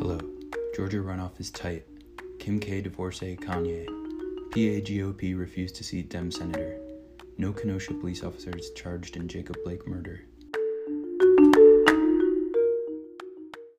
Hello. Georgia runoff is tight. Kim K divorcee Kanye. PAGOP refused to seat Dem senator. No Kenosha police officers charged in Jacob Blake murder.